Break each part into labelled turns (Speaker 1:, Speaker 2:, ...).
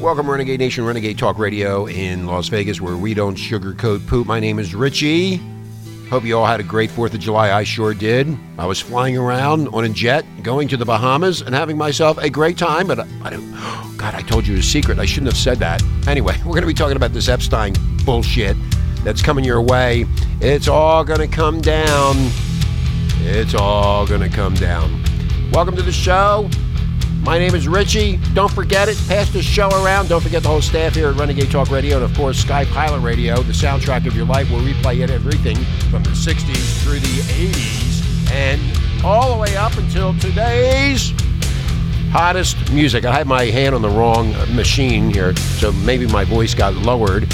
Speaker 1: Welcome, Renegade Nation, Renegade Talk Radio in Las Vegas, where we don't sugarcoat poop. My name is Richie. Hope you all had a great 4th of July. I sure did. I was flying around on a jet, going to the Bahamas, and having myself a great time. But I, don't. God, I told you a secret. I shouldn't have said that. Anyway, we're going to be talking about this Epstein bullshit that's coming your way. It's all going to come down. It's all going to come down. Welcome to the show. My name is Richie. Don't forget it. Pass the show around. Don't forget the whole staff here at Renegade Talk Radio and, of course, Sky Pilot Radio, the soundtrack of your life, where we play it everything from the 60s through the 80s and all the way up until today's hottest music. I had my hand on the wrong machine here, so maybe my voice got lowered.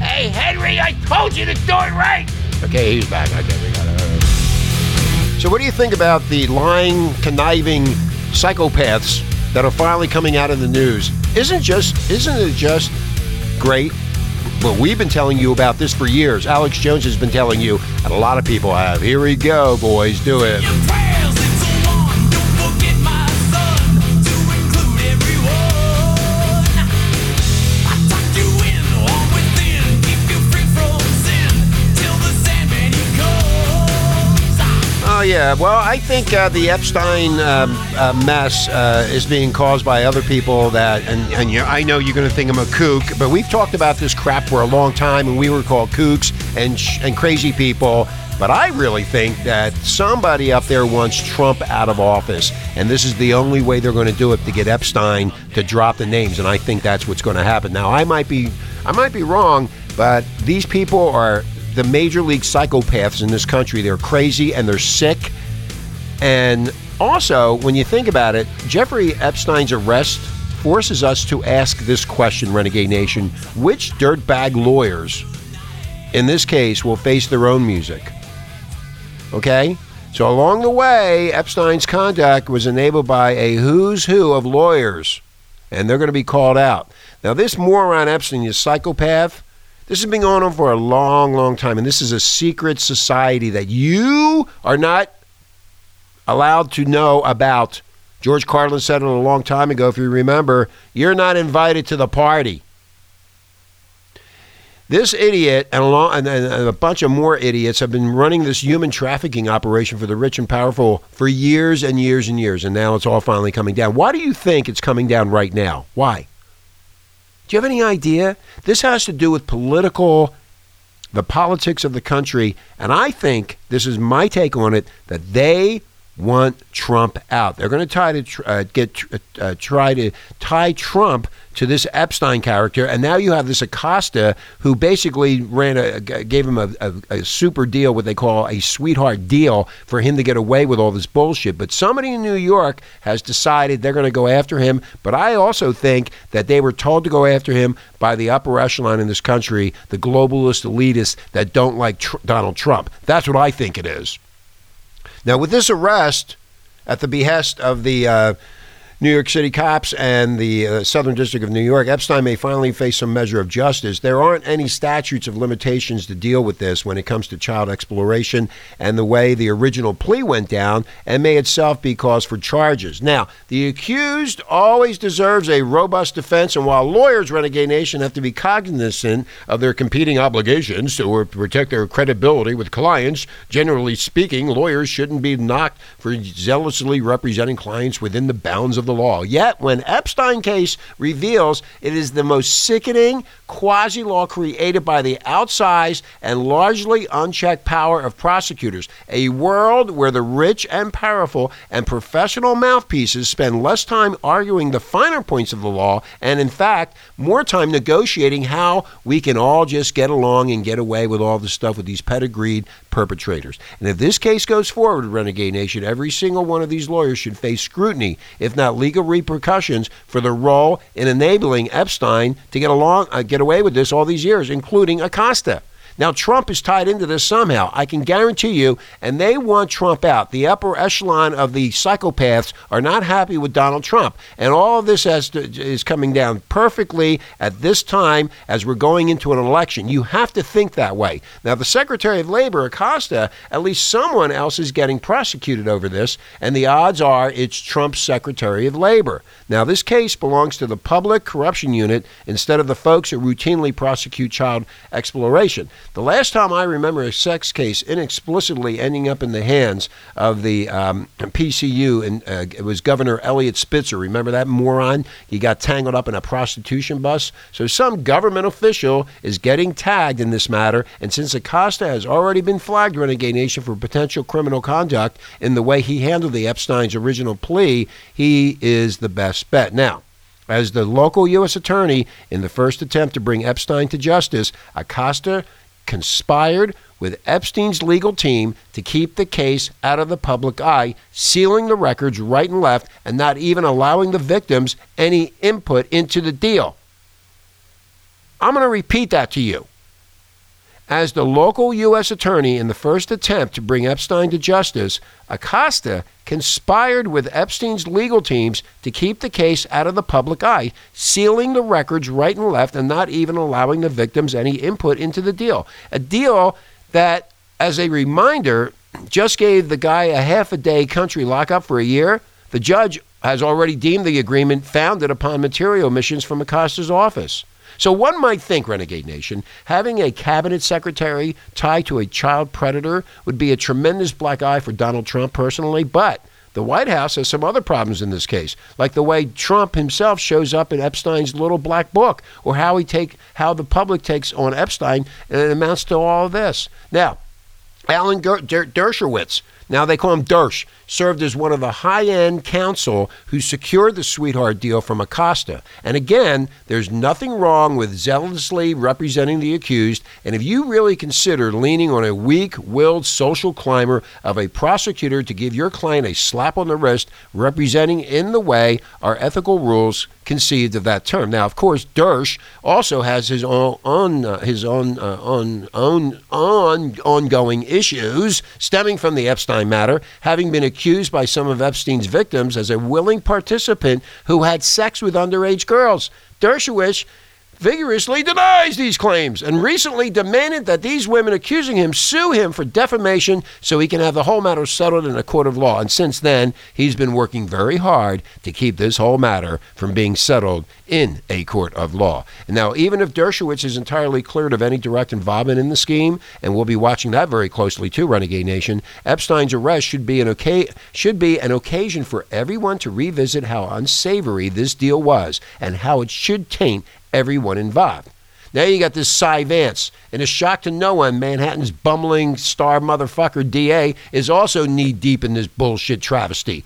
Speaker 1: Hey, Henry, I told you to do it right. Okay, he's back. Okay, we got it. Uh, so, what do you think about the lying, conniving psychopaths that are finally coming out in the news? Isn't just isn't it just great? Well, we've been telling you about this for years. Alex Jones has been telling you, and a lot of people have. Here we go, boys, do it. Yeah, well, I think uh, the Epstein um, uh, mess uh, is being caused by other people that, and, and you I know you're going to think I'm a kook, but we've talked about this crap for a long time, and we were called kooks and sh- and crazy people. But I really think that somebody up there wants Trump out of office, and this is the only way they're going to do it to get Epstein to drop the names, and I think that's what's going to happen. Now, I might be, I might be wrong, but these people are the major league psychopaths in this country. They're crazy and they're sick. And also, when you think about it, Jeffrey Epstein's arrest forces us to ask this question, Renegade Nation which dirtbag lawyers in this case will face their own music? Okay? So, along the way, Epstein's conduct was enabled by a who's who of lawyers, and they're going to be called out. Now, this moron Epstein is psychopath. This has been going on for a long, long time, and this is a secret society that you are not allowed to know about. George Carlin said it a long time ago, if you remember, you're not invited to the party. This idiot and a, long, and, a bunch of more idiots have been running this human trafficking operation for the rich and powerful for years and years and years, and now it's all finally coming down. Why do you think it's coming down right now? Why? Do you have any idea? This has to do with political, the politics of the country, and I think this is my take on it that they want Trump out. They're going to try to uh, get uh, try to tie Trump to this Epstein character, and now you have this Acosta who basically ran a gave him a, a, a, super deal, what they call a sweetheart deal, for him to get away with all this bullshit. But somebody in New York has decided they're going to go after him. But I also think that they were told to go after him by the upper echelon in this country, the globalist elitists that don't like tr- Donald Trump. That's what I think it is. Now, with this arrest at the behest of the uh, New York City cops and the uh, Southern District of New York, Epstein may finally face some measure of justice. There aren't any statutes of limitations to deal with this when it comes to child exploration and the way the original plea went down and may itself be cause for charges. Now, the accused always deserves a robust defense, and while lawyers, Renegade Nation, have to be cognizant of their competing obligations to protect their credibility with clients, generally speaking, lawyers shouldn't be knocked for zealously representing clients within the bounds of the law. Yet, when Epstein case reveals it is the most sickening quasi law created by the outsized and largely unchecked power of prosecutors, a world where the rich and powerful and professional mouthpieces spend less time arguing the finer points of the law and, in fact, more time negotiating how we can all just get along and get away with all the stuff with these pedigreed perpetrators. And if this case goes forward, Renegade Nation, every single one of these lawyers should face scrutiny, if not legal repercussions, for their role in enabling Epstein to get along, uh, get away with this all these years, including Acosta. Now, Trump is tied into this somehow. I can guarantee you, and they want Trump out. The upper echelon of the psychopaths are not happy with Donald Trump. And all of this has to, is coming down perfectly at this time as we're going into an election. You have to think that way. Now, the Secretary of Labor, Acosta, at least someone else is getting prosecuted over this, and the odds are it's Trump's Secretary of Labor. Now, this case belongs to the Public Corruption Unit instead of the folks who routinely prosecute child exploration. The last time I remember a sex case inexplicably ending up in the hands of the um, PCU, and uh, it was Governor Eliot Spitzer. Remember that moron? He got tangled up in a prostitution bus. So some government official is getting tagged in this matter, and since Acosta has already been flagged, Renegade Nation, for potential criminal conduct in the way he handled the Epstein's original plea, he is the best bet. Now, as the local U.S. attorney in the first attempt to bring Epstein to justice, Acosta conspired with Epstein's legal team to keep the case out of the public eye, sealing the records right and left, and not even allowing the victims any input into the deal. I'm going to repeat that to you. As the local U.S. attorney in the first attempt to bring Epstein to justice, Acosta conspired with Epstein's legal teams to keep the case out of the public eye, sealing the records right and left and not even allowing the victims any input into the deal. A deal that, as a reminder, just gave the guy a half a day country lockup for a year. The judge has already deemed the agreement founded upon material omissions from Acosta's office. So one might think, Renegade Nation, having a cabinet secretary tied to a child predator would be a tremendous black eye for Donald Trump personally, but the White House has some other problems in this case, like the way Trump himself shows up in Epstein's little black book, or how he take how the public takes on Epstein, and it amounts to all of this. Now, Alan Dershowitz, now they call him Dersh, served as one of the high end counsel who secured the sweetheart deal from Acosta. And again, there's nothing wrong with zealously representing the accused. And if you really consider leaning on a weak willed social climber of a prosecutor to give your client a slap on the wrist, representing in the way our ethical rules conceived of that term. Now, of course, Dersh also has his own, on, uh, his own, uh, own, own, on, ongoing issues stemming from the Epstein matter, having been accused by some of Epstein's victims as a willing participant who had sex with underage girls. Dershowitz vigorously denies these claims and recently demanded that these women accusing him sue him for defamation so he can have the whole matter settled in a court of law. And since then, he's been working very hard to keep this whole matter from being settled in a court of law. And now, even if Dershowitz is entirely cleared of any direct involvement in the scheme, and we'll be watching that very closely too, Renegade Nation, Epstein's arrest should be an okay should be an occasion for everyone to revisit how unsavory this deal was and how it should taint everyone involved. Now you got this Cy Vance. And a shock to no one, Manhattan's bumbling star motherfucker DA is also knee deep in this bullshit travesty.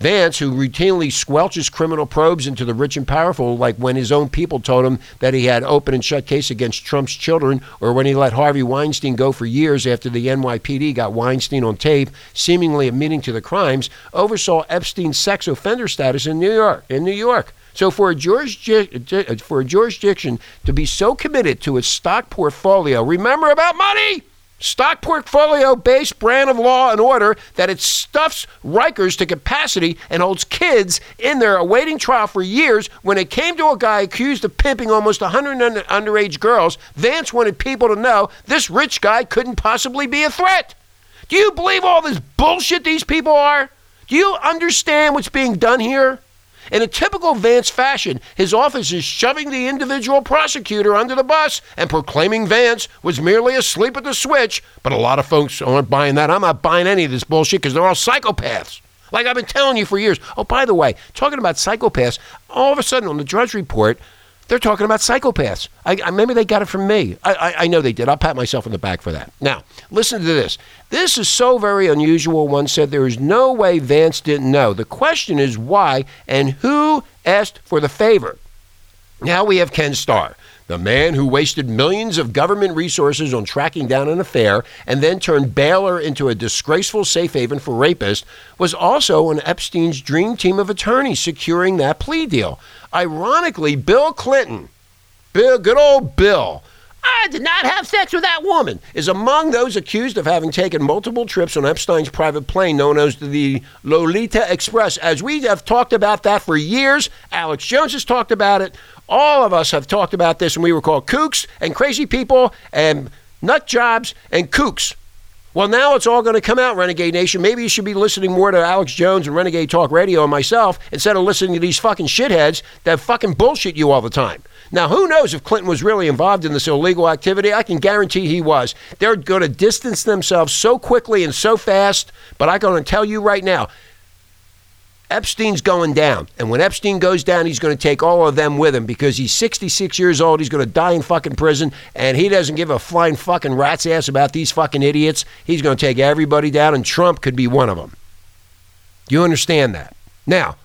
Speaker 1: Vance, who routinely squelches criminal probes into the rich and powerful, like when his own people told him that he had open and shut case against Trump's children, or when he let Harvey Weinstein go for years after the NYPD got Weinstein on tape, seemingly admitting to the crimes, oversaw Epstein's sex offender status in New York. In New York. So for a for a jurisdiction to be so committed to its stock portfolio, remember about money. Stock portfolio based brand of law and order that it stuffs Rikers to capacity and holds kids in there awaiting trial for years. When it came to a guy accused of pimping almost 100 underage girls, Vance wanted people to know this rich guy couldn't possibly be a threat. Do you believe all this bullshit these people are? Do you understand what's being done here? In a typical Vance fashion, his office is shoving the individual prosecutor under the bus and proclaiming Vance was merely asleep at the switch. But a lot of folks aren't buying that. I'm not buying any of this bullshit because they're all psychopaths. Like I've been telling you for years. Oh, by the way, talking about psychopaths, all of a sudden on the Drudge Report, they're talking about psychopaths. I, I, maybe they got it from me. I, I, I, know they did. I'll pat myself on the back for that. Now, listen to this. This is so very unusual. One said there is no way Vance didn't know. The question is why and who asked for the favor. Now we have Ken Starr. The man who wasted millions of government resources on tracking down an affair and then turned Baylor into a disgraceful safe haven for rapists was also on Epstein's dream team of attorneys securing that plea deal. Ironically, Bill Clinton, Bill, good old Bill, I did not have sex with that woman, is among those accused of having taken multiple trips on Epstein's private plane known as the Lolita Express. As we have talked about that for years, Alex Jones has talked about it. All of us have talked about this, and we were called kooks and crazy people and nut jobs and kooks. Well, now it's all going to come out, Renegade Nation. Maybe you should be listening more to Alex Jones and Renegade Talk Radio and myself instead of listening to these fucking shitheads that fucking bullshit you all the time. Now, who knows if Clinton was really involved in this illegal activity? I can guarantee he was. They're going to distance themselves so quickly and so fast, but I'm going to tell you right now, Epstein's going down. And when Epstein goes down, he's going to take all of them with him because he's 66 years old. He's going to die in fucking prison. And he doesn't give a flying fucking rat's ass about these fucking idiots. He's going to take everybody down, and Trump could be one of them. You understand that? Now,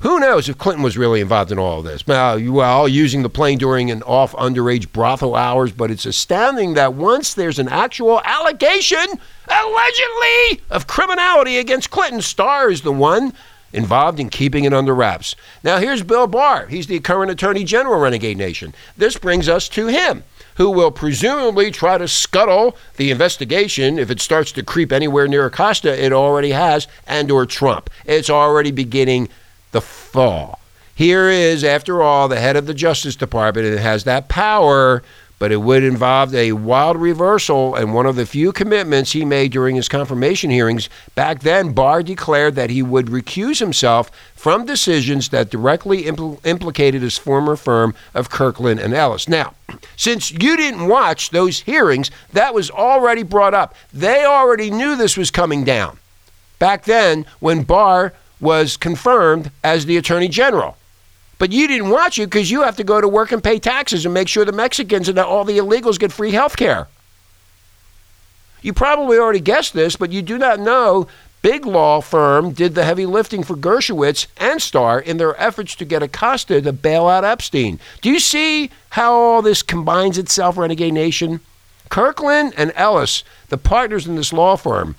Speaker 1: who knows if Clinton was really involved in all of this? Well, using the plane during an off underage brothel hours, but it's astounding that once there's an actual allegation, allegedly, of criminality against Clinton, Starr is the one involved in keeping it under wraps. Now, here's Bill Barr. He's the current Attorney General, Renegade Nation. This brings us to him who will presumably try to scuttle the investigation if it starts to creep anywhere near Acosta. It already has, and or Trump. It's already beginning the fall. Here is, after all, the head of the Justice Department, and it has that power, but it would involve a wild reversal. And one of the few commitments he made during his confirmation hearings back then, Barr declared that he would recuse himself from decisions that directly impl- implicated his former firm of Kirkland and Ellis. Now, since you didn't watch those hearings, that was already brought up. They already knew this was coming down. Back then, when Barr was confirmed as the Attorney General. But you didn't watch it because you have to go to work and pay taxes and make sure the Mexicans and all the illegals get free health care. You probably already guessed this, but you do not know big law firm did the heavy lifting for Dershowitz and Starr in their efforts to get Acosta to bail out Epstein. Do you see how all this combines itself, Renegade Nation? Kirkland and Ellis, the partners in this law firm,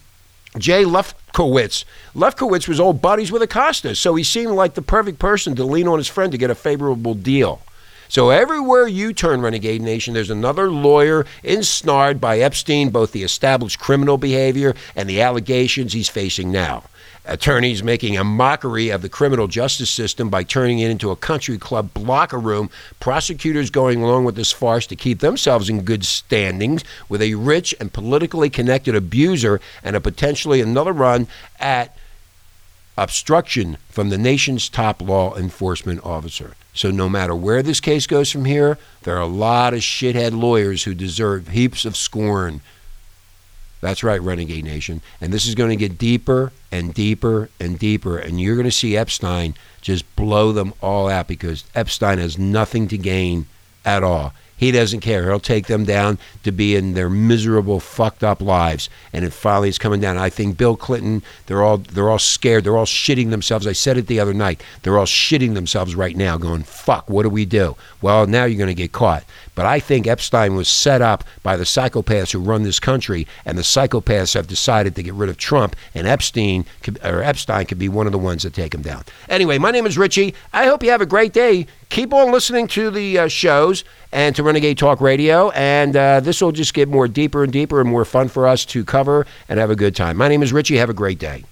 Speaker 1: Jay Lefkowitz. Lefkowitz was old buddies with Acosta, so he seemed like the perfect person to lean on his friend to get a favorable deal. So everywhere you turn, Renegade Nation, there's another lawyer ensnared by Epstein, both the established criminal behavior and the allegations he's facing now attorneys making a mockery of the criminal justice system by turning it into a country club locker room, prosecutors going along with this farce to keep themselves in good standings with a rich and politically connected abuser and a potentially another run at obstruction from the nation's top law enforcement officer. So, no matter where this case goes from here, there are a lot of shithead lawyers who deserve heaps of scorn that's right, Renegade Nation. And this is going to get deeper and deeper and deeper. And you're going to see Epstein just blow them all out because Epstein has nothing to gain at all. He doesn't care. He'll take them down to be in their miserable, fucked up lives. And it finally is coming down. I think Bill Clinton, they're all they're all scared. They're all shitting themselves. I said it the other night. They're all shitting themselves right now, going, fuck, what do we do? Well, now you're going to get caught. But I think Epstein was set up by the psychopaths who run this country, and the psychopaths have decided to get rid of Trump, and Epstein could, or Epstein could be one of the ones that take him down. Anyway, my name is Richie. I hope you have a great day. Keep on listening to the uh, shows and to Renegade Talk Radio. And uh, this will just get more deeper and deeper and more fun for us to cover and have a good time. My name is Richie. Have a great day.